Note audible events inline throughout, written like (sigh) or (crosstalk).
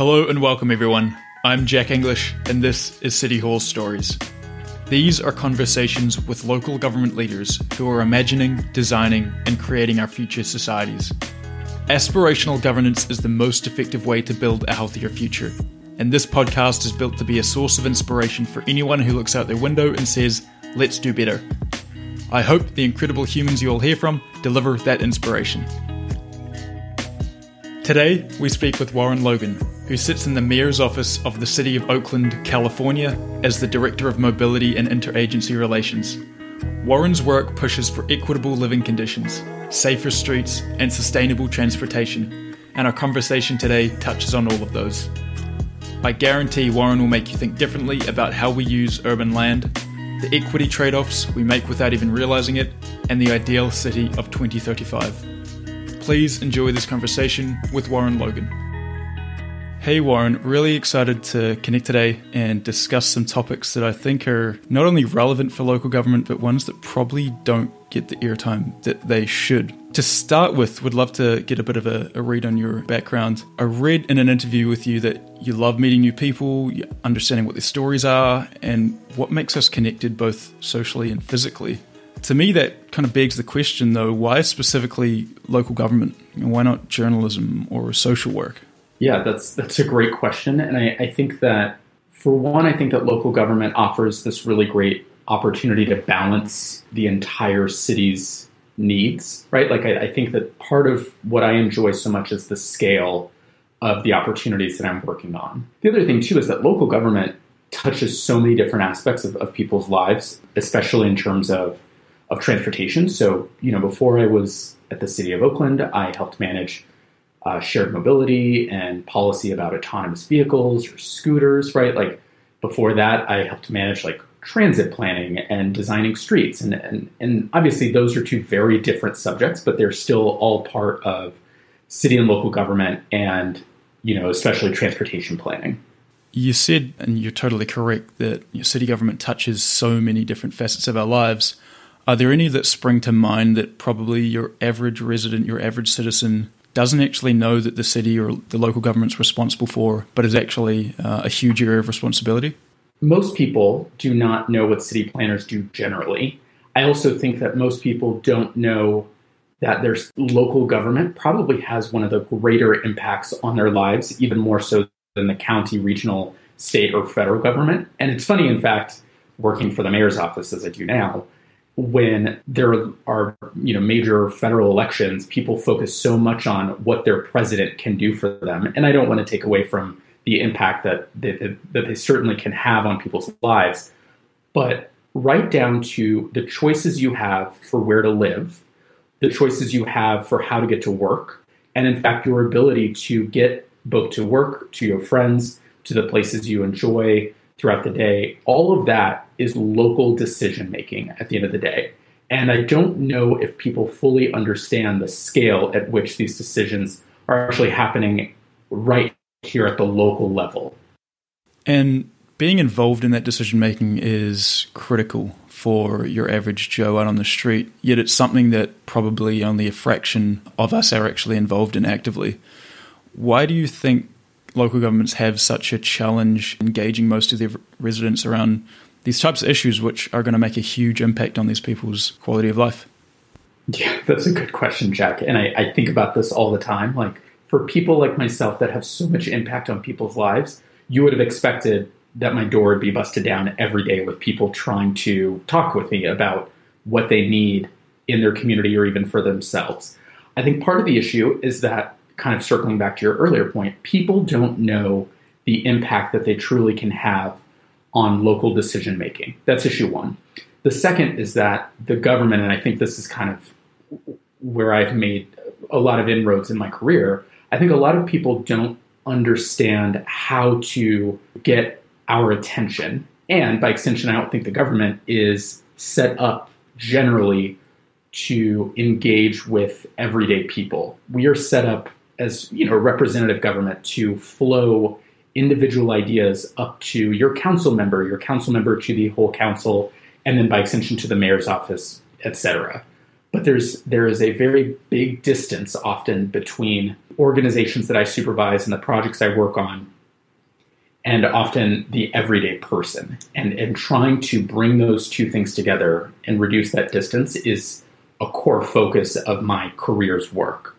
Hello and welcome, everyone. I'm Jack English, and this is City Hall Stories. These are conversations with local government leaders who are imagining, designing, and creating our future societies. Aspirational governance is the most effective way to build a healthier future, and this podcast is built to be a source of inspiration for anyone who looks out their window and says, Let's do better. I hope the incredible humans you will hear from deliver that inspiration. Today, we speak with Warren Logan, who sits in the Mayor's office of the City of Oakland, California, as the Director of Mobility and Interagency Relations. Warren's work pushes for equitable living conditions, safer streets, and sustainable transportation, and our conversation today touches on all of those. I guarantee Warren will make you think differently about how we use urban land, the equity trade offs we make without even realizing it, and the ideal city of 2035. Please enjoy this conversation with Warren Logan. Hey Warren, really excited to connect today and discuss some topics that I think are not only relevant for local government, but ones that probably don't get the airtime that they should. To start with, would love to get a bit of a, a, read on your background. I read in an interview with you that you love meeting new people, understanding what their stories are, and what makes us connected both socially and physically. To me, that kind of begs the question, though why specifically local government? And why not journalism or social work? Yeah, that's that's a great question, and I, I think that for one, I think that local government offers this really great opportunity to balance the entire city's needs, right? Like, I, I, think that part of what I enjoy so much is the scale of the opportunities that I'm working on. The other thing, too, is that local government touches so many different aspects of, of people's lives, especially in terms of of transportation. So, you know, before I was at the city of Oakland, I helped manage uh, shared mobility and policy about autonomous vehicles or scooters, right? Like before that, I helped manage like transit planning and designing streets. And, and, and obviously, those are two very different subjects, but they're still all part of city and local government and, you know, especially transportation planning. You said, and you're totally correct, that city government touches so many different facets of our lives. Are there any that spring to mind that probably your average resident, your average citizen doesn't actually know that the city or the local government's responsible for, but is actually uh, a huge area of responsibility? Most people do not know what city planners do generally. I also think that most people don't know that their local government probably has one of the greater impacts on their lives, even more so than the county, regional, state, or federal government. And it's funny, in fact, working for the mayor's office as I do now, when there are you know major federal elections, people focus so much on what their president can do for them, and I don't want to take away from the impact that they, that they certainly can have on people's lives, but right down to the choices you have for where to live, the choices you have for how to get to work, and in fact your ability to get both to work, to your friends, to the places you enjoy, throughout the day. All of that is local decision making at the end of the day. And I don't know if people fully understand the scale at which these decisions are actually happening right here at the local level. And being involved in that decision making is critical for your average Joe out on the street, yet it's something that probably only a fraction of us are actually involved in actively. Why do you think local governments have such a challenge engaging most of their residents around these types of issues, which are going to make a huge impact on these people's quality of life? Yeah, that's a good question, Jack. And I, I think about this all the time. Like, for people like myself that have so much impact on people's lives, you would have expected that my door would be busted down every day with people trying to talk with me about what they need in their community or even for themselves. I think part of the issue is that kind of circling back to your earlier point, people don't know the impact that they truly can have on local decision making. That's issue one. The second is that the government, and I think this is kind of where I've made a lot of inroads in my career, I think a lot of people don't understand how to get our attention. And by extension, I don't think the government is set up generally to engage with everyday people. We are set up as you know representative government to flow individual ideas up to your council member, your council member to the whole council, and then by extension to the mayor's office, etc. but there's there is a very big distance often between organizations that I supervise and the projects I work on and often the everyday person. And, and trying to bring those two things together and reduce that distance is a core focus of my career's work.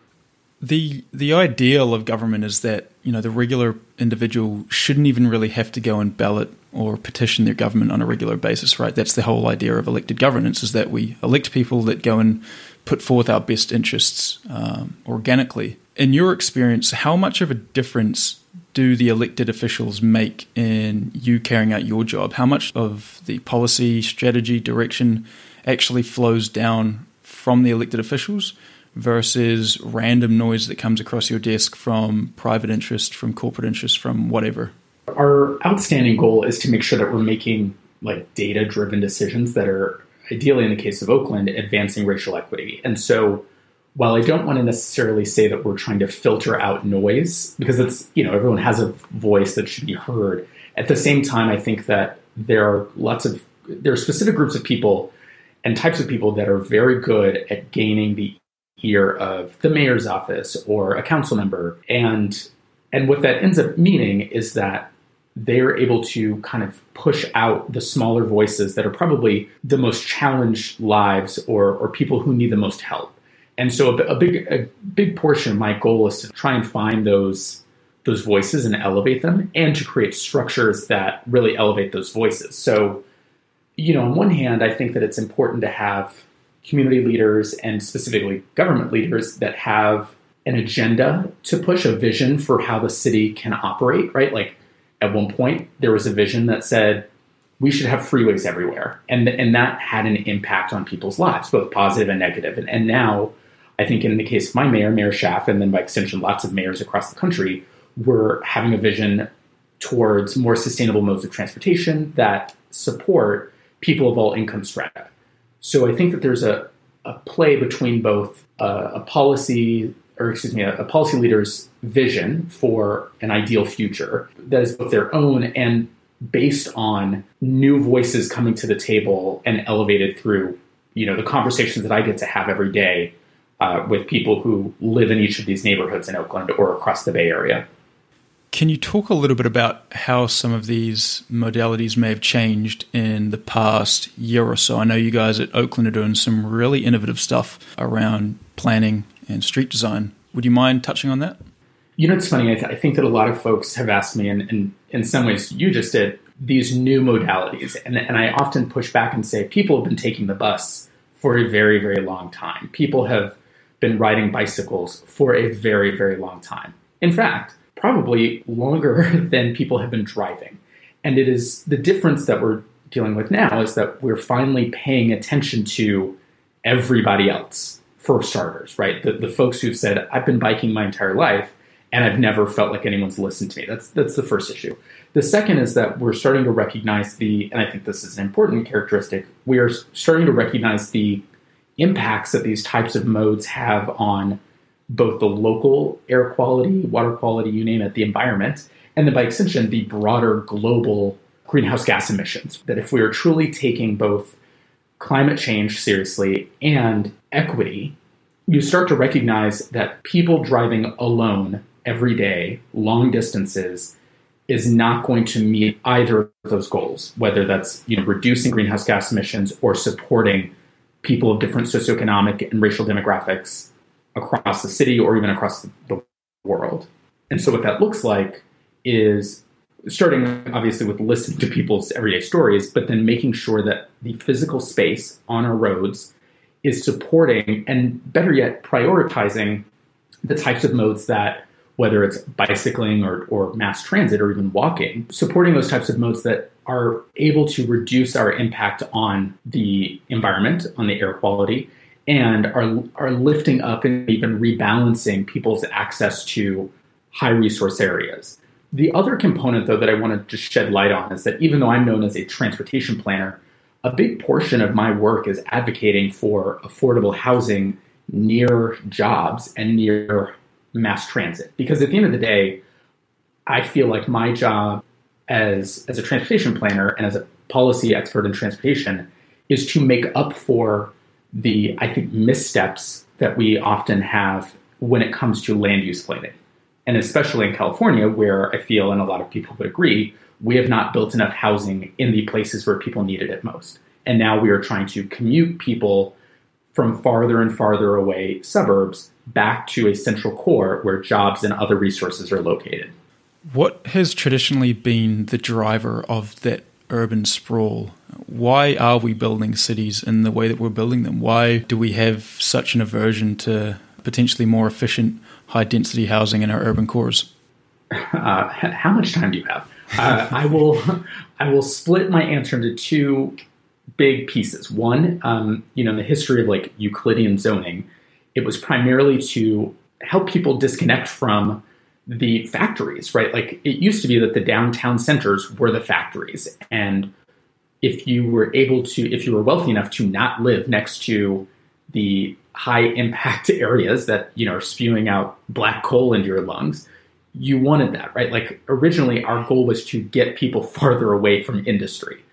The the ideal of government is that, you know, the regular individual shouldn't even really have to go and ballot or petition their government on a regular basis, right? That's the whole idea of elected governance is that we elect people that go and put forth our best interests um, organically. In your experience, how much of a difference do the elected officials make in you carrying out your job? How much of the policy, strategy, direction actually flows down from the elected officials versus random noise that comes across your desk from private interest, from corporate interest, from whatever? Our outstanding goal is to make sure that we're making like data driven decisions that are ideally in the case of Oakland advancing racial equity. And so while I don't want to necessarily say that we're trying to filter out noise, because it's, you know, everyone has a voice that should be heard. At the same time, I think that there are lots of, there are specific groups of people and types of people that are very good at gaining the ear of the mayor's office or a council member. And, and what that ends up meaning is that they're able to kind of push out the smaller voices that are probably the most challenged lives or, or people who need the most help. And so a, a, big a big portion of my goal is to try and find those those voices and elevate them and to create structures that really elevate those voices. So, you know, on one hand, I think that it's important to have community leaders and specifically government leaders that have an agenda to push a vision for how the city can operate, right? Like at one point there was a vision that said we should have freeways everywhere. And, and that had an impact on people's lives, both positive and negative. And, and now I think in the case of my mayor, Mayor Schaaf, and then by extension, lots of mayors across the country, we're having a vision towards more sustainable modes of transportation that support people of all income strata. So I think that there's a, a play between both a policy, or excuse me, a, a policy leader's vision for an ideal future that is both their own and based on new voices coming to the table and elevated through you know the conversations that I get to have every day uh, with people who live in each of these neighborhoods in Oakland or across the Bay Area. Can you talk a little bit about how some of these modalities may have changed in the past year or so? I know you guys at Oakland are doing some really innovative stuff around planning and street design. Would you mind touching on that? You know, it's funny. I, th- I think that a lot of folks have asked me, and, and in some ways, you just did these new modalities. And, and I often push back and say people have been taking the bus for a very, very long time. People have been riding bicycles for a very, very long time. In fact, probably longer (laughs) than people have been driving. And it is the difference that we're dealing with now is that we're finally paying attention to everybody else, for starters, right? The, the folks who've said, I've been biking my entire life and I've never felt like anyone's listened to me. That's, that's the first issue. The second is that we're starting to recognize the, and I think this is an important characteristic, we are starting to recognize the impacts that these types of modes have on both the local air quality, water quality, you name it, the environment, and then by extension, the broader global greenhouse gas emissions. That if we are truly taking both climate change seriously and equity, you start to recognize that people driving alone every day, long distances, is not going to meet either of those goals, whether that's you know, reducing greenhouse gas emissions or supporting people of different socioeconomic and racial demographics across the city or even across the world. And so, what that looks like is starting obviously with listening to people's everyday stories, but then making sure that the physical space on our roads is supporting and better yet, prioritizing the types of modes that whether it's bicycling or, or mass transit or even walking, supporting those types of modes that are able to reduce our impact on the environment, on the air quality, and are, are lifting up and even rebalancing people's access to high resource areas. The other component, though, that I want to just shed light on is that even though I'm known as a transportation planner, a big portion of my work is advocating for affordable housing near jobs and near mass transit. Because at the end of the day, I feel like my job as, as a transportation planner and as a policy expert in transportation is to make up for the, I think, missteps that we often have when it comes to land use planning. And especially in California, where I feel, and a lot of people would agree, we have not built enough housing in the places where people needed it most. And now we are trying to commute people from farther and farther away suburbs back to a central core where jobs and other resources are located. What has traditionally been the driver of that urban sprawl? Why are we building cities in the way that we're building them? Why do we have such an aversion to potentially more efficient, high density housing in our urban cores? (laughs) Uh, how much time do you have? Uh, (laughs) I will I will split my answer into two big pieces. One, um, you know, in the history of like Euclidean zoning, it was primarily to help people disconnect from the factories, right? Like it used to be that the downtown centers were the factories. And if you were able to, if you were wealthy enough to not live next to the high impact (laughs) areas that, you know, are spewing out black coal into your lungs, you wanted that, right? Like originally our goal was to get people (laughs) farther away from industry.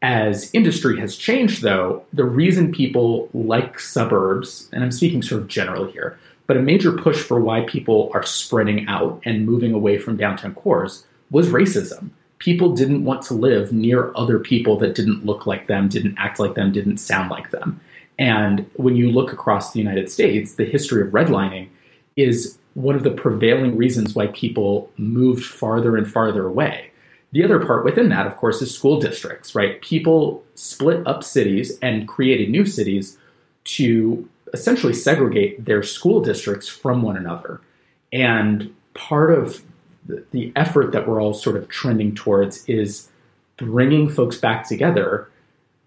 As industry has changed, though, the reason people like suburbs, and I'm speaking sort of generally here, but a major push for why people are spreading out and moving away from downtown cores was racism. People didn't want to live near other people that didn't look like them, didn't act like them, didn't sound like them. And when you look across the United States, the history of redlining is one of the prevailing reasons why people moved farther and farther away. The other part within that, of course, is school districts, right? People split up cities and created new cities to essentially segregate their school districts from one another. And part of the effort that we're all sort of trending towards is bringing folks back together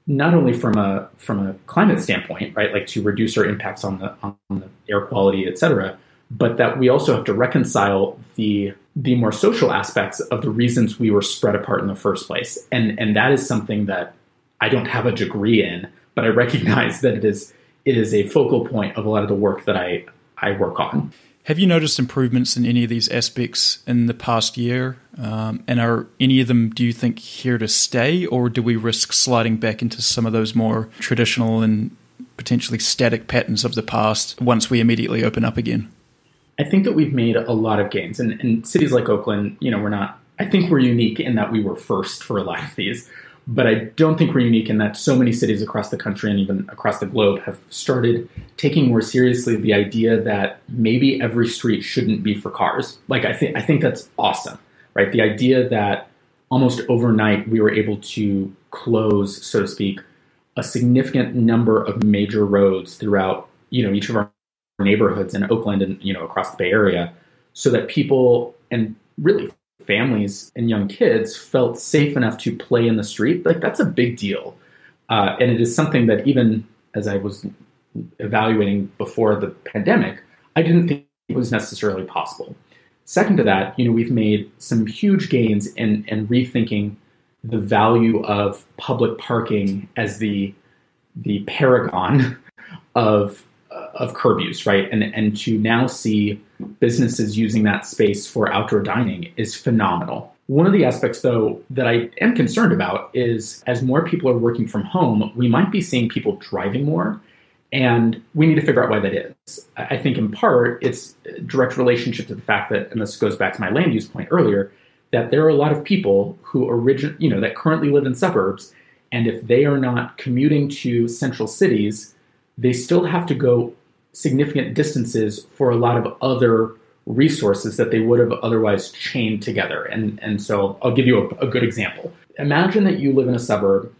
not only from a from a climate standpoint right like to reduce our impacts on the on the air quality et cetera but that we also have to reconcile the the more social aspects of the reasons we were spread apart in the first place and and that is something that I don't have a degree in but I recognize that it is it is a focal point of a lot of the work that I, I work on. Have you noticed improvements in any of these aspects in the past year? Um, and are any of them, do you think, here to stay, or do we risk sliding back into some of those more traditional and potentially static patterns of the past once we immediately open up again? I think that we've made a lot of gains. And, and cities like Oakland, you know, we're not, I think we're unique in that we were first for a lot of these. But I don't think we're unique in that so many cities across the country and even across the globe have started taking more seriously the idea that maybe every street shouldn't be for cars. Like I think I think that's awesome, right? The idea that almost overnight we were able to close, so to speak, a significant number of major roads throughout, you know, each of our neighborhoods in Oakland and you know across the Bay Area, so that people and really families and young kids felt safe enough to play in the street, like that's a big deal. Uh, and it is something that even as I was evaluating before the pandemic, I didn't think it was necessarily possible. Second to that, you know, we've made some huge gains in, in rethinking the value of public parking as the the paragon (laughs) of of curb use, right? And and to now see businesses using that space for outdoor dining is phenomenal. One of the aspects, though, that I am concerned about is as more people are working from home, we might be seeing people driving more. And we need to figure out why that is. I think in part it's direct relationship to the fact that, and this goes back to my land use point earlier, that there are a lot of people who origin, you know, that currently live in suburbs, and if they are not commuting to central cities, they still have to go significant distances for a lot of other resources that they would have otherwise chained together. And, and so I'll give you a, a good example. Imagine that you live in a suburb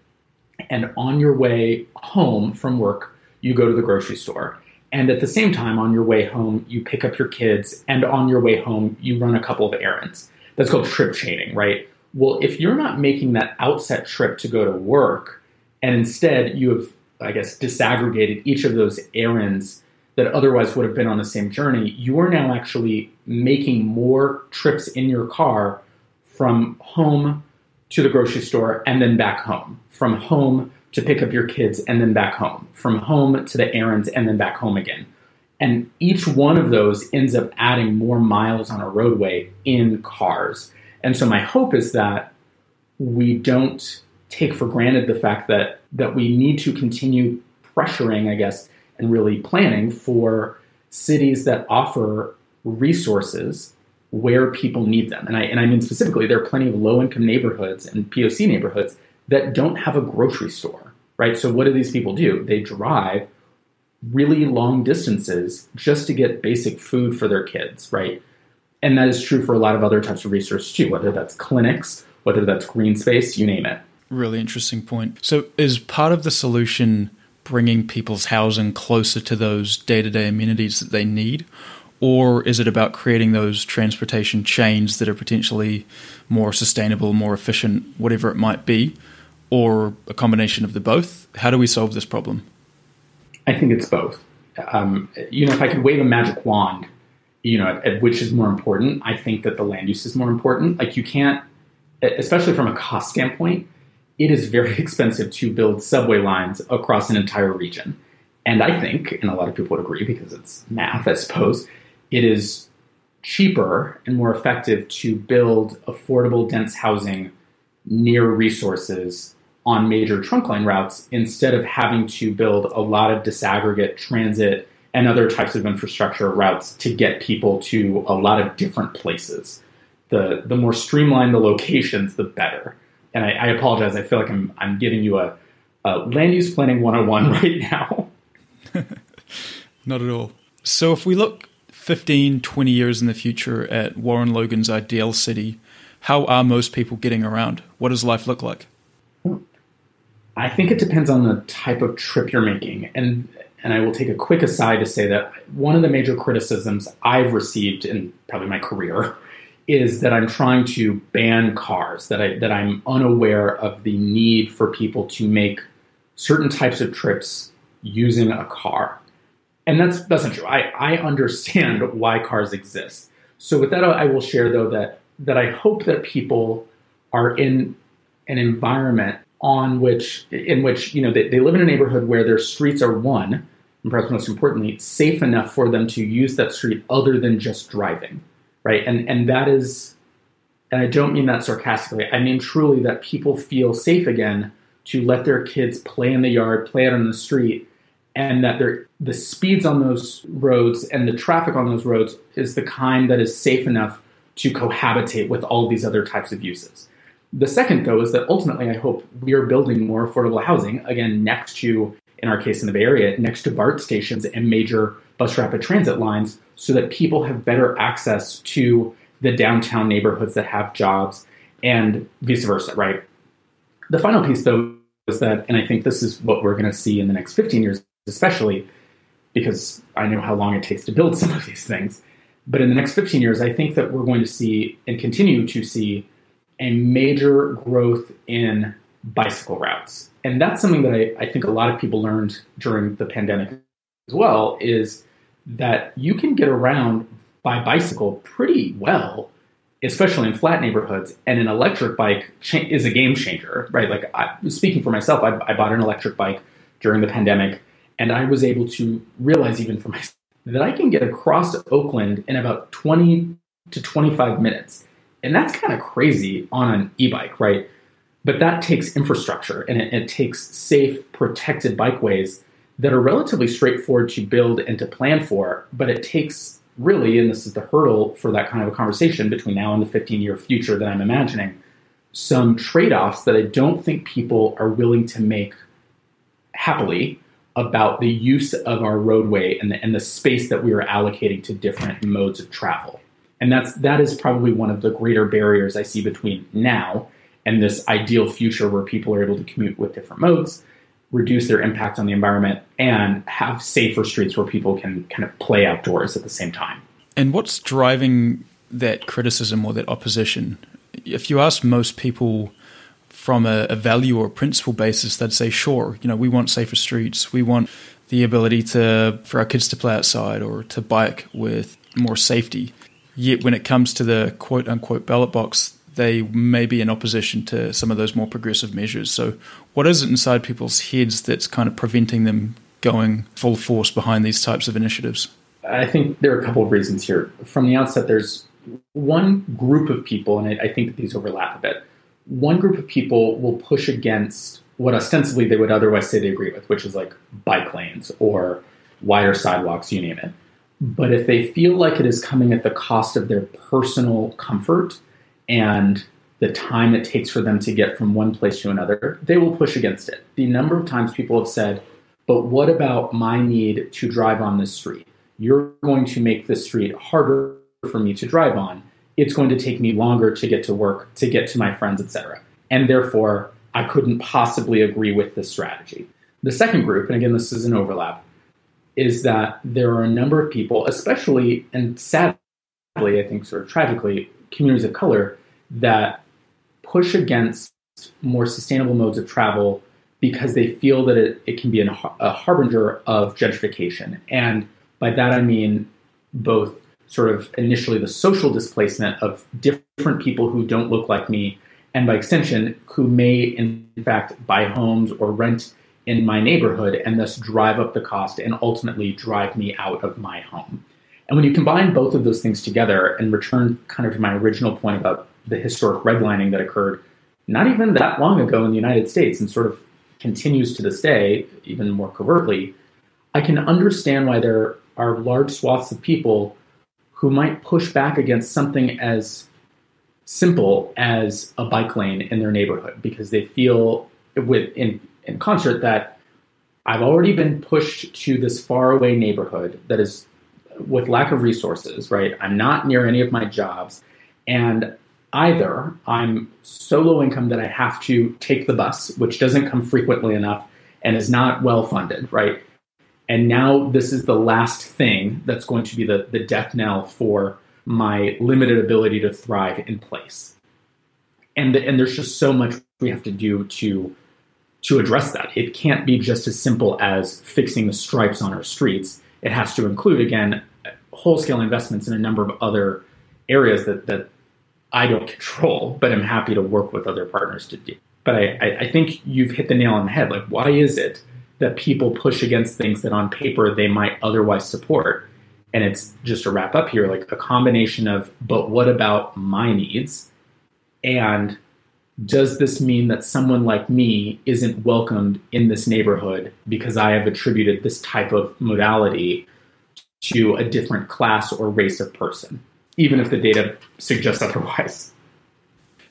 and on your way home from work, you go to the grocery store. And at the same time, on your way home, you pick up your kids, and on your way home, you run a couple of errands. That's called trip chaining, right? Well, if you're not making that outset trip to go to work, and instead you have, I guess, disaggregated each of those errands that otherwise would have been on the same journey, you are now actually making more trips in your car from home to the grocery store and then back home, from home to pick up your kids and then back home, from home to the errands and then back home again. And each one of those ends up adding more miles on a roadway in cars. And so my hope is that we don't take for granted the fact that that we need to continue pressuring, I guess, and really planning for cities that offer resources where people need them. And I, and I mean specifically, there are plenty of low income neighborhoods and POC neighborhoods that don't have a grocery store, right? So what do these people do? They drive really long distances just to get basic food for their kids, right? And that is true for a lot of other types of research too, whether that's clinics, whether that's green space, you name it. Really interesting point. So, is part of the solution bringing people's housing closer to those day to day amenities that they need? Or is it about creating those transportation chains that are potentially more sustainable, more efficient, whatever it might be? Or a combination of the both? How do we solve this problem? I think it's both. Um, you know, if I could wave a magic wand, you know, at, at which is more important, I think that the land use is more important. Like you can't, especially from a cost standpoint, it is very (laughs) expensive to build subway lines across an entire region. And I think, and a lot of people would agree because it's math, I suppose, it is cheaper and more effective to build affordable, dense housing near resources on major trunkline routes instead of having to build a lot of disaggregate transit and other types of infrastructure routes to get people to a lot of different places. The, the more streamlined the locations, the better. And I, I apologize, I feel like I'm, I'm giving you a, a land use planning 101 (laughs) right now. (laughs) Not at all. So if we look 15, 20 years in the future at Warren Logan's ideal city, how are most people getting around? What does life look like? I think it depends on the type of trip you're making. And and I will take a quick aside to say that one of the major criticisms I've received in probably my career is that I'm trying to ban cars, that I that I'm unaware of the need for people to make certain types of trips using a car and that's that's not true. I, I understand (laughs) why cars exist. So with that, I will share though that that I hope that people are in an environment on which in which you know they, they live in a neighborhood where their streets are one, and perhaps most importantly, safe enough for them to use that street other than just driving, right? And and that is, and I don't mean that sarcastically. I mean truly that people feel safe again to let their kids play in the yard, play out on the street, and that the speeds on those roads and the traffic on those roads is the kind that is safe enough to cohabitate with all these other types of uses. The second, though, is that ultimately I hope we are building more affordable housing, again, next to, in our case in the Bay Area, next to BART stations and major bus rapid transit lines so that people have better access to the downtown neighborhoods that have jobs and vice versa, right? The final piece, though, is that, and I think this is what we're going to see in the next 15 years, especially because I know how long it takes to build (laughs) some of these things. But in the next 15 years, I think that we're going to see and continue to see a major growth in bicycle routes. And that's something that I, I think a lot of people learned during the pandemic as well is that you can get around by bicycle pretty well, especially in flat neighborhoods. And an electric bike cha- is a game changer, right? Like I, speaking for myself, I, I bought an electric bike during the pandemic and I was able to realize, even for myself, that I can get across Oakland in about 20 to 25 minutes. And that's kind of crazy on an e bike, right? But that takes infrastructure and it, it, takes safe, protected bikeways that are relatively straightforward to build and to plan for. But it takes really, and this is the hurdle for that kind of a conversation between now and the 15 year future that I'm imagining, some trade offs that I don't think people are willing to make happily about the use of our roadway and the, and the space that we are allocating to different modes of travel. And that's that is probably one of the greater barriers I see between now and this ideal future where people are able to commute with different modes, reduce their impact on the environment, and have safer streets where people can kind of play outdoors at the same time. And what's driving that criticism or that opposition? If you ask most people from a, a value or a principle basis, they'd say, sure, you know, we want safer streets, we want the ability to for our kids to play outside or to bike with more safety. Yet when it comes to the quote unquote ballot box, they may be in opposition to some of those more progressive measures. So, what is it inside people's heads that's kind of preventing them going full force behind these types of initiatives? I think there are a couple of reasons here. From the outset, there's one group of people, and I, think that these overlap a bit one group of people will push against what ostensibly they would otherwise say they agree with, which is like bike lanes or wider sidewalks, you name it. But if they feel like it is coming at the cost of their personal comfort and the time it takes for them to get from one place to another, they will push against it. The number of times people have said, but what about my need to drive on this street? You're going to make this street harder for me to drive on. It's going to take me longer to get to work, to get to my friends, etc. And therefore, I couldn't possibly agree with this strategy. The second group, and again, this is an overlap, is that there are a number of people, especially and sadly, I think sort of tragically, communities of color that push against more sustainable modes of travel because they feel that it, it can be an, a harbinger of gentrification. And by that I mean both sort of initially the social displacement of different people who don't look like me, and by extension, who may in fact buy homes or rent in my neighborhood and thus drive up the cost and ultimately drive me out of my home. And when you combine both of those things together and return kind of to my original point about the historic redlining that occurred not even that long ago in the United States and sort of continues to this day, even more covertly, I can understand why there are large swaths of people who might push back against something as simple as a bike lane in their neighborhood because they feel with in, in concert that I've already been pushed to this faraway neighborhood that is with lack of resources, right? I'm not near any of my jobs. And either I'm so low income that I have to take the bus, which doesn't come frequently enough and is not well funded, right? And now this is the last thing that's going to be the, the death knell for my limited ability to thrive in place. And, and there's just so much we have to do to to address that. It can't be just as simple as fixing the stripes on our streets. It has to include, again, whole scale investments in a number of other areas that, that I don't control, but I'm happy to work with other partners to do. But I, I think you've hit the nail on the head. Like, why is it that people push against things that on paper they might otherwise support? And it's just to wrap up here, like a combination of, but what about my needs? And does this mean that someone like me isn't welcomed in this neighborhood because I have attributed this type of modality to a different class or race of person? even if the data suggests otherwise.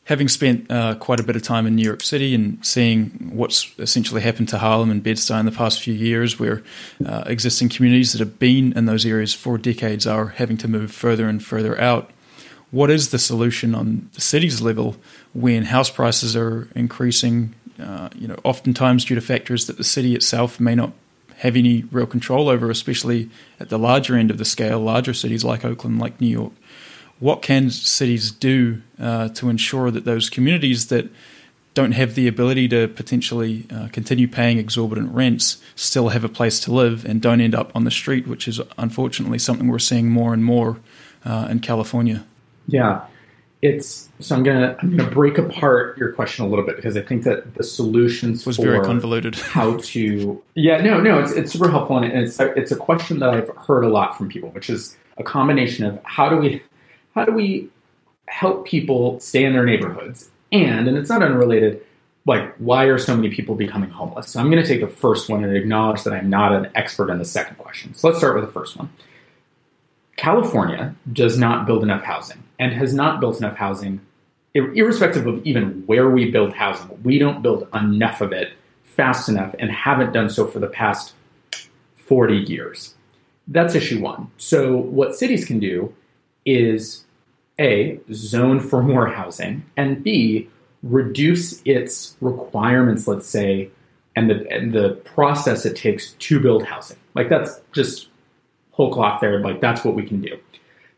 Having spent uh, quite a bit of time in New York City and seeing what's essentially happened to Harlem and Bed-Stuy in the past few years, where uh, existing communities that have been in those areas for decades are having to move further and further out, what is the solution on the city's level when house prices are increasing? Uh, you know, oftentimes due to factors that the city itself may not have any real control over, especially at the larger end of the scale, larger cities like Oakland, like New York what can cities do uh, to ensure that those communities that don't have the ability to potentially uh, continue paying exorbitant rents still have a place to live and don't end up on the street, which is unfortunately something we're seeing more and more uh, in California. Yeah, it's so I'm gonna I'm gonna break apart your question a little bit because I think that the solutions was very convoluted. (laughs) how to yeah no no it's it's super helpful and it's it's a question that I've heard a lot from people, which is a combination of how do we how do we help people stay in their neighborhoods? And, and it's not unrelated, like, why are so many people becoming homeless? So I'm going to take the first one and acknowledge that I'm not an expert on the second question. So let's start with the first one. California does not build enough housing and has not built enough housing, irrespective of even where we build housing. We don't build enough of it fast enough and haven't done so for the past 40 years. That's issue one. So, what cities can do is a, zone for more housing, and B, reduce its requirements, let's say, and the, and the process it takes to build housing. Like that's just whole cloth there. Like that's what we can do.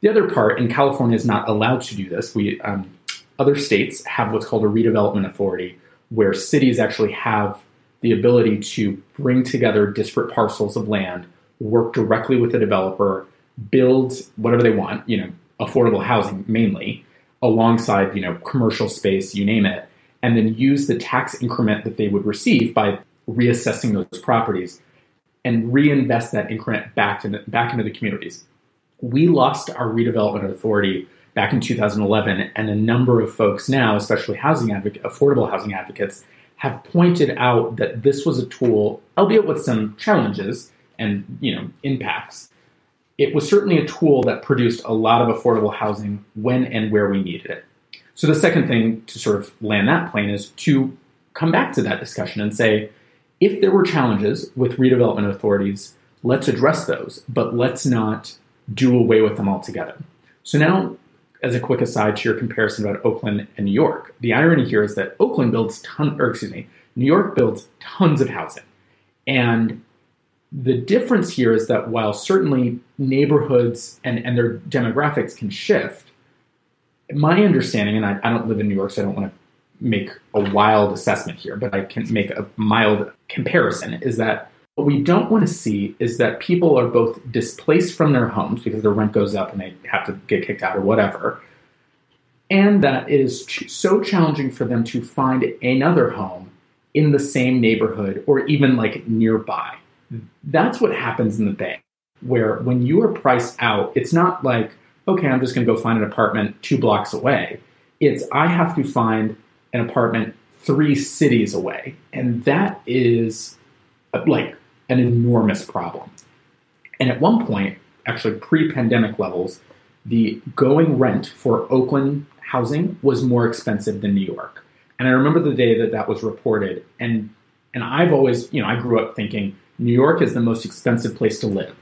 The other part, and California is not allowed to do this. We um, other states have what's called a redevelopment authority, where cities actually have the ability to bring together disparate parcels of land, work directly with the developer, build whatever they want. You know, affordable housing mainly, alongside you know commercial space, you name it, and then use the tax increment that they would receive by reassessing those properties and reinvest that increment back to the, back into the communities. We lost our redevelopment authority back in 2011, and a number of folks now, especially housing affordable housing advocates, have pointed out that this was a tool, albeit with some challenges and you know impacts. It was certainly a tool that produced a lot of affordable housing when and where we needed it. So the second thing to sort of land that plane is to come back to that discussion and say, if there were challenges with redevelopment authorities, let's address those, but let's not do away with them altogether. So now, as a quick aside to your comparison about Oakland and New York, the irony here is that Oakland builds ton, or excuse me, New York builds tons of housing, and the difference here is that while certainly neighborhoods and, and their demographics can shift, my understanding, and I, I don't live in New York, so I don't want to make a wild assessment here, but I can make a mild comparison, is that what we don't want to see is that people are both displaced from their homes because their rent goes up and they have to get kicked out or whatever, and that it is ch- so challenging for them to find another home in the same neighborhood or even like nearby. That's what happens in the Bay, where when you are priced out, it's not like, okay, I'm just going to go find an apartment two blocks away. It's I have to find an apartment three cities away. And that is like an enormous problem. And at one point, actually pre pandemic levels, the going rent for Oakland housing was more expensive than New York. And I remember the day that that was reported. And, and I've always, you know, I grew up thinking New York is the most expensive place to live.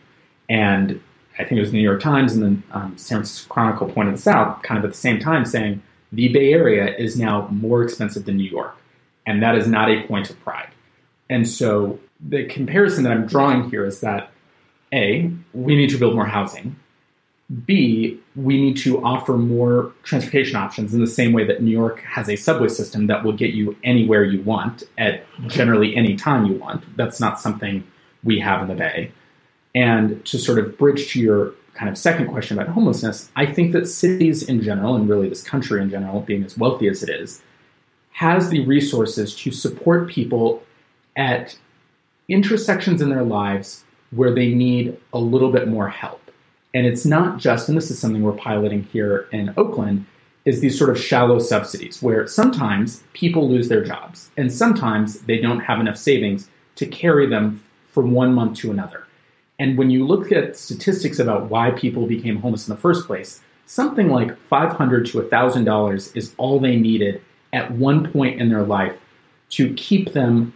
And I think it was the New York Times and then um, San Francisco Chronicle pointed this out kind of at the same time, saying the Bay Area is now more expensive than New York. And that is not a point of pride. And so the comparison that I'm drawing here is that A, we need to build more housing. B, we need to offer more transportation options in the same way that New York has a subway system that will get you anywhere you want at generally any time you want. That's not something we have in the Bay. And to sort of bridge to your kind of second question about homelessness, I think that cities in general, and really this country in general, being as wealthy as it is, has the resources to support people at intersections in their lives where they need a little bit more help. And it's not just, and this is something we're piloting here in Oakland, is these sort of shallow subsidies where sometimes people lose their jobs and sometimes they don't have enough savings to carry them from one month to another. And when you look at statistics about why people became homeless in the first place, something like 500 to $1,000 is all they needed at one point in their life to keep them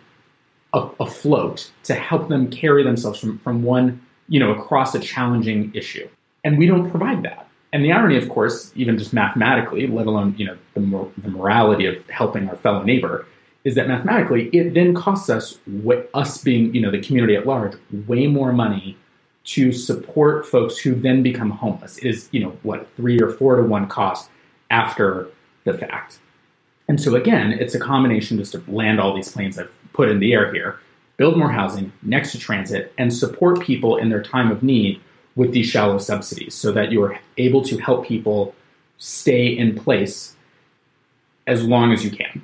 afloat, to help them carry themselves from, from one, you know, across a challenging issue. And we don't provide that. And the irony, of course, even just mathematically, let alone, you know, the, mor- the morality of helping our fellow neighbor, is that mathematically it then costs us, us being you know the community at large, way more money to support folks who then become homeless. It is you know what three or four to one cost after the fact. And so again, it's a combination just to land all these planes I've put in the air here, build more housing next to transit, and support people in their time of need with these shallow subsidies, so that you are able to help people stay in place as long as you can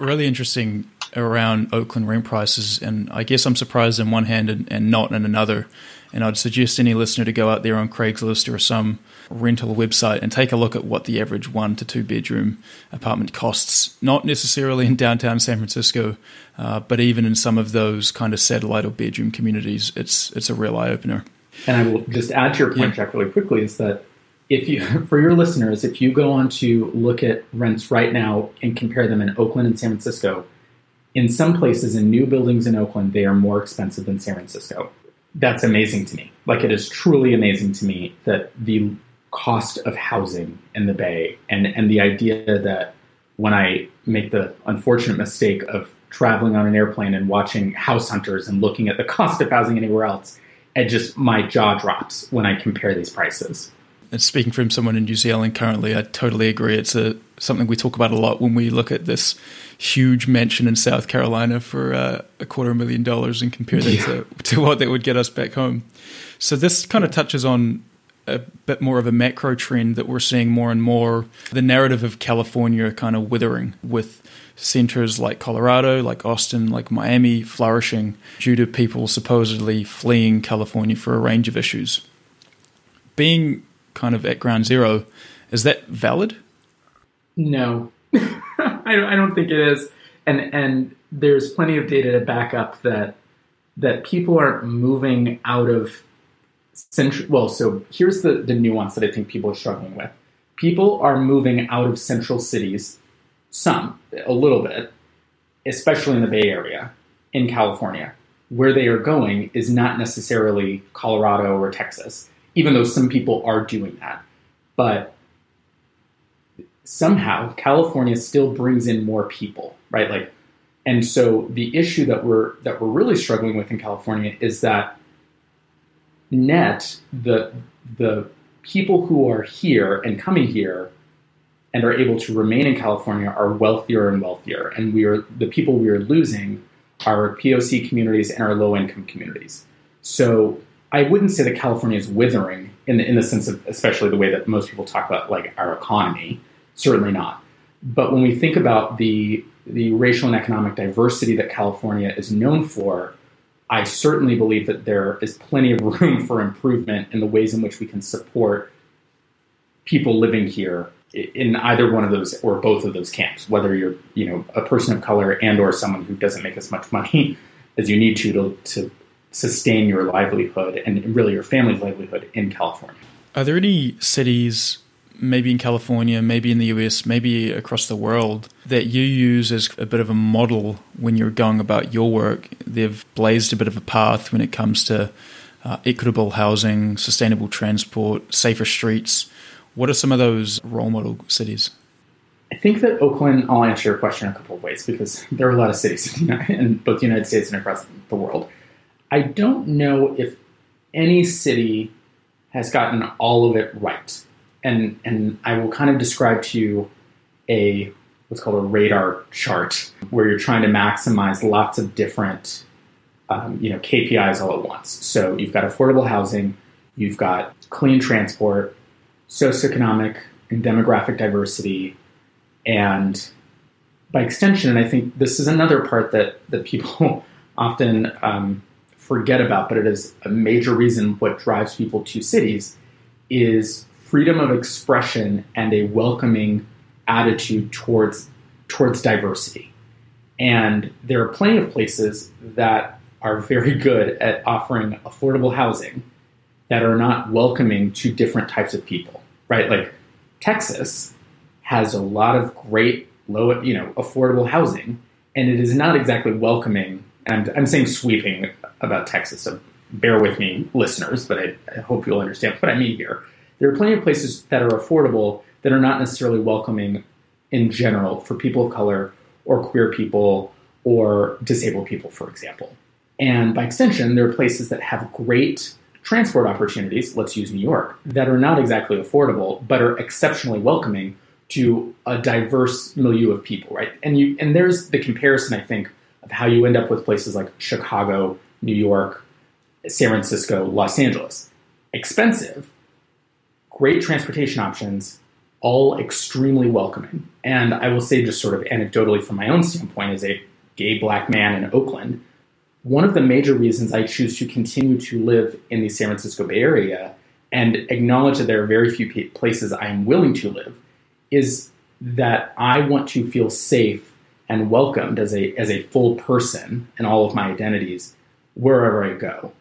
really interesting around Oakland rent prices, and I guess I'm surprised in one hand and, and, not in another. And I'd suggest any listener to go out there on Craigslist or some rental website and take a look at what the average one to two bedroom apartment costs. Not necessarily in downtown San Francisco, uh, but even in some of those kind of satellite or bedroom communities, it's it's a real eye opener. And I will just add to your point, yeah. Jack, really quickly, is that if you (laughs) for your listeners, if you go on to look at rents right now and compare them in Oakland and San Francisco, in some places in new buildings in Oakland, they are more expensive than San Francisco. That's amazing to me. Like it is truly amazing to me that the cost of housing in the Bay and and the idea that when I make the unfortunate mistake of traveling on an airplane and watching house hunters and looking at the cost of housing anywhere else, it just my jaw drops when I compare these prices and speaking from someone in New Zealand currently, I totally agree. It's a something we talk about a lot when we look at this huge mansion in South Carolina for uh, a quarter million dollars and compare that yeah. to, to what that would get us back home. So this kind of touches on a bit more of a macro trend that we're seeing more and more. The narrative of California kind of withering with centers like Colorado, like Austin, like Miami flourishing due to people supposedly fleeing California for a range of issues. Being kind of at ground zero. Is that valid? No, (laughs) I, don't, I don't think it is. and and there's plenty of data to back up that that people aren't moving out of central. Well, so here's the the nuance that I think people are struggling with. People are moving out of central cities, some a little bit, especially in the Bay Area, in California. Where they are going is not necessarily Colorado or Texas, even though some people are doing that. But somehow California still brings in more people, right? Like, and so the issue that we're that we're really struggling with in California is that net the the people who are here and coming here and are able to remain in California are wealthier and wealthier, and we are the people we are losing are POC communities and our low income communities. So I wouldn't say that California is withering in the, in the sense of especially the way that most people talk about like our economy. Certainly not. But when we think about the the racial and economic diversity that California is known for, I certainly believe that there is plenty of room for improvement in the ways in which we can support people living here in either one of those or both of those camps whether you're you know a person of color and or someone who doesn't make as much money (laughs) as you need to to, to sustain your livelihood and really your family's livelihood in California. Are there any cities, maybe in California, maybe in the US, maybe across the world, that you use as a bit of a model when you're going about your work? They've blazed a bit of a path when it comes to uh, equitable housing, sustainable transport, safer streets. What are some of those role model cities? I think that Oakland, I'll answer your question a couple of ways because there are a lot of cities (laughs) in both the United States and across the world. I don't know if any city has gotten all of it right. And, and I will kind of describe to you a what's called a radar chart where you're trying to maximize lots of different um, you know KPIs all at once. So you've got affordable housing, you've got clean transport, socioeconomic and demographic diversity, and by extension, and I think this is another part that that people (laughs) often um, forget about, but it is a major reason what drives people to cities, is freedom of expression and a welcoming attitude towards towards diversity. And there are plenty of places that are very good at offering affordable housing that are not welcoming to different types of people, right? Like Texas has a lot of great low, you know, affordable housing, and it is not exactly welcoming. And I'm, saying sweeping about Texas, so bear with me, listeners, but I, I hope you'll understand what I mean here. There are plenty of places that are affordable that are not necessarily welcoming in general for people of color or queer people or disabled people, for example. And by extension, there are places that have great transport opportunities, let's use New York, that are not exactly affordable, but are exceptionally welcoming to a diverse milieu of people, right? And you and there's the comparison, I think, of how you end up with places like Chicago New York, San Francisco, Los Angeles. Expensive, great transportation options, all extremely welcoming. And I will say, just sort of anecdotally from my own standpoint, as a gay black man in Oakland, one of the major reasons I choose to continue to live in the San Francisco Bay Area and acknowledge that there are very few places I am willing to live is that I want to feel safe and welcomed as a as a full person in all of my identities wherever I go.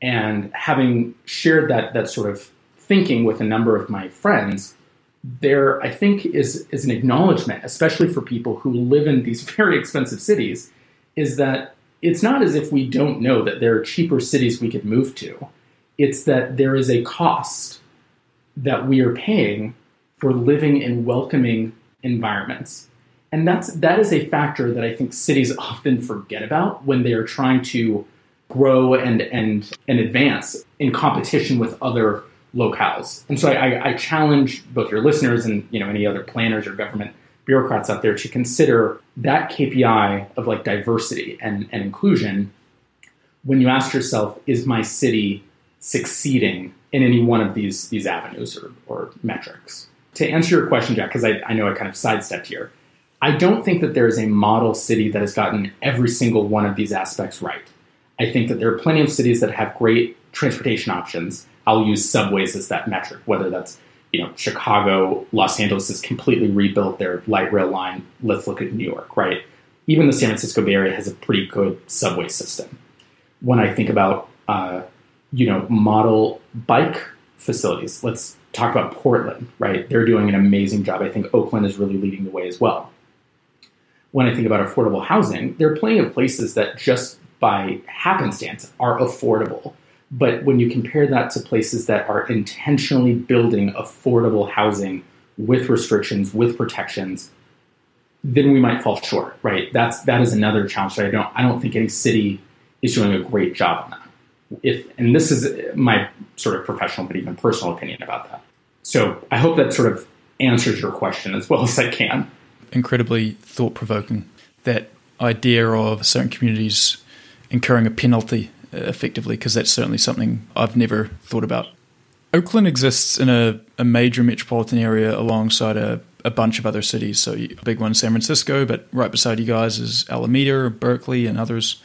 And having shared that that sort of thinking with a number of my friends, there I think is is an acknowledgement, especially for people who live in these (laughs) very expensive cities, is that it's not as if we don't know that there are cheaper cities we could move to. It's that there is a cost that we are paying for living in welcoming environments. And that's that is a factor that I think cities often forget about when they are trying to grow and and and advance in competition with other locales. And so I, I challenge both your listeners and you know any other planners or government bureaucrats out there to consider that KPI of like diversity and, and inclusion when you ask yourself, is my city succeeding in any one of these these avenues or, or metrics? To answer your question, Jack, because I, I know I kind of sidestepped here, I don't think that there is a model city that has gotten every single one of these aspects right. I think that there are plenty of cities that have great transportation options. I'll use subways as that metric, whether that's you know Chicago, Los Angeles has completely rebuilt their light rail line. Let's look at New York, right? even the San Francisco Bay Area has a pretty good subway system. When I think about, uh, you know, model bike facilities, let's talk about Portland, right? They're doing an amazing job. I think Oakland is really leading the way as well. When I think about affordable housing, there are plenty of places that just by happenstance are affordable. But when you compare that to places that are intentionally building affordable housing with restrictions, with protections, then we might fall short, right? That's that is another challenge that I don't I don't think any city is doing a great job on that. If and this is my sort of professional but even personal opinion about that. So I hope that sort of answers your question as well (laughs) as I can. Incredibly thought provoking. That idea of certain communities incurring a penalty uh, effectively, because that's certainly something I've never thought about. Oakland exists in a, a major metropolitan area alongside a, a bunch of other cities. So, a big one, San Francisco, but right beside you guys is Alameda, Berkeley, and others.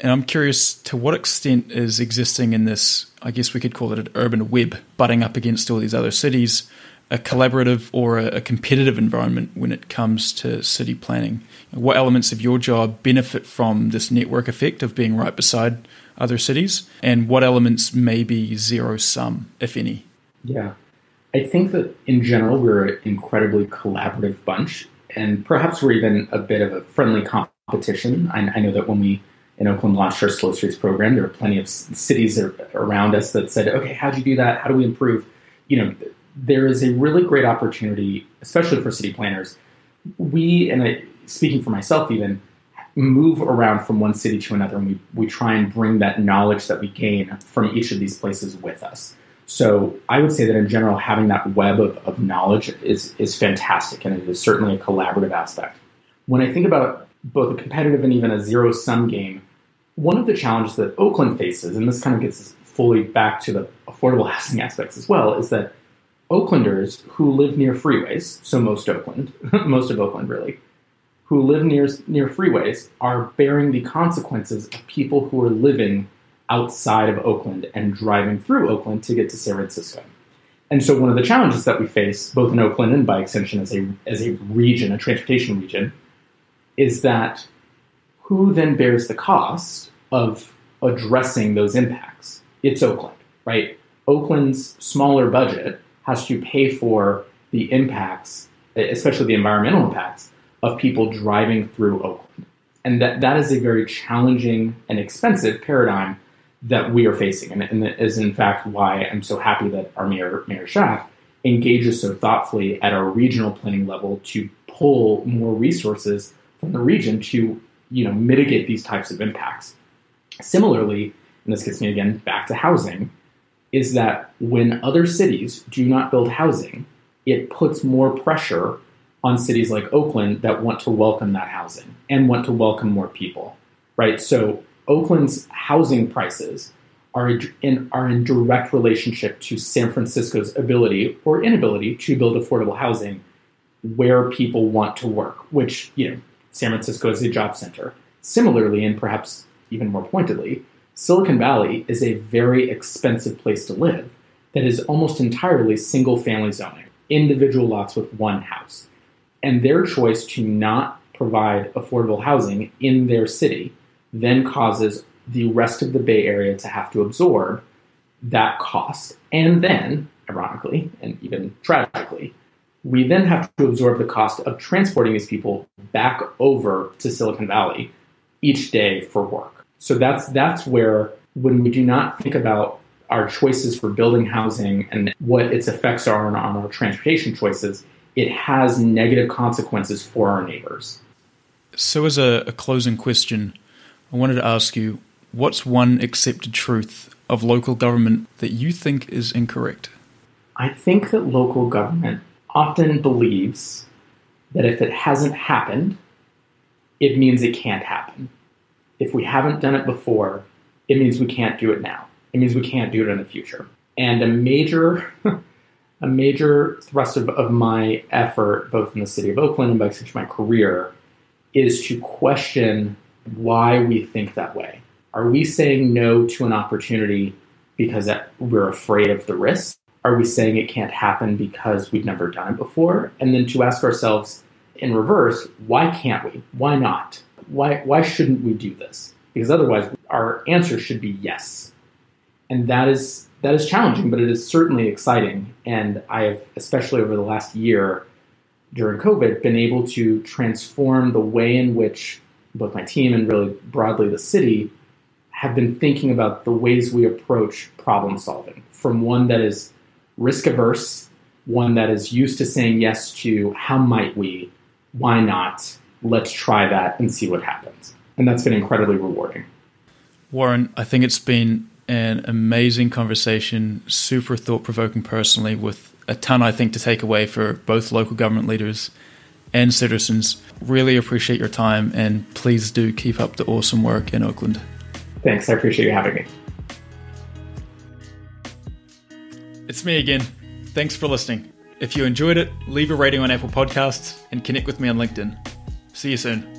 And I'm curious to what extent is existing in this, I guess we could call it an urban web, butting up against all these other cities, a collaborative or a, competitive environment when it comes to city planning? What elements of your job benefit from this network effect of being right beside other cities? And what elements may be zero sum, if any? Yeah. I think that in general, we're an incredibly collaborative bunch, and perhaps we're even a bit of a friendly competition. I, I know that when we in Oakland launched our Slow Streets program, there were plenty of cities around us that said, okay, how'd you do that? How do we improve? You know, there is a really great opportunity, especially for city planners. We, and I, speaking for myself even, move around from one city to another and we, we try and bring that knowledge that we gain from each of these places with us. So I would say that in general, having that web of, of knowledge is, is fantastic and it is certainly a collaborative aspect. When I think about both a competitive and even a zero sum game, one of the challenges that Oakland faces, and this kind of gets us fully back to the affordable (laughs) housing aspects as well, is that Oaklanders who live near freeways, so most Oakland, (laughs) most of Oakland really, who live near, near freeways are bearing the consequences of people who are living outside of Oakland and driving through Oakland to get to San Francisco. And so one of the challenges that we face, both in Oakland and by extension as a, as a region, a transportation region, is that who then bears the cost of addressing those impacts? It's Oakland, right? Oakland's smaller budget has to pay for the impacts, especially the environmental impacts, of people driving through Oakland. And that, that is a very challenging and expensive paradigm that we are facing. And, and that is, in fact, why I'm so happy that our Mayor, Mayor Schaaf, engages so thoughtfully at our regional planning level to pull more resources from the region to you know, mitigate these types of impacts. Similarly, and this gets me again back to housing, is that when other cities do not build housing, it puts more pressure on cities like Oakland that want to welcome that housing and want to welcome more people, right? So Oakland's housing prices are in, are in direct relationship to San Francisco's ability or inability to build affordable housing where people want to work, which, you know, San Francisco is a job center. Similarly, and perhaps even more pointedly, Silicon Valley is a very expensive place to live that is almost entirely single family zoning, individual lots with one house and their choice to not provide affordable housing in their city then causes the rest of the Bay Area to have to absorb that cost. And then, ironically, and even tragically, we then have to absorb the cost of transporting these people back over to Silicon Valley each day for work. So that's that's where when we do not think about our choices for building housing and what its effects are on, on our transportation choices, it has negative consequences for our neighbors. So, as a, a closing question, I wanted to ask you what's one accepted truth of local government that you think is incorrect? I think that local government often believes that if it hasn't happened, it means it can't happen. If we haven't done it before, it means we can't do it now. It means we can't do it in the future. And a major (laughs) a major thrust of, of my effort, both in the city of Oakland and by extension my career, is to question why we think that way. Are we saying no to an opportunity because we're afraid of the risk? Are we saying it can't happen because we've never done it before? And then to ask ourselves in reverse, why can't we? Why not? Why why shouldn't we do this? Because otherwise, our answer should be yes, and that is that is challenging, but it is certainly exciting. And I have, especially over the last year during COVID, been able to transform the way in which both my team and really broadly the city have been thinking about the ways we approach problem solving from one that is risk averse, one that is used to saying yes to how might we, why not, let's try that and see what happens. And that's been incredibly rewarding. Warren, I think it's been an amazing conversation, super thought provoking personally, with a ton, I think, to take away for both local government leaders and citizens. Really appreciate your time, and please do keep up the awesome work in Oakland. Thanks. I appreciate you having me. It's me again. Thanks for listening. If you enjoyed it, leave a rating on Apple Podcasts and connect with me on LinkedIn. See you soon.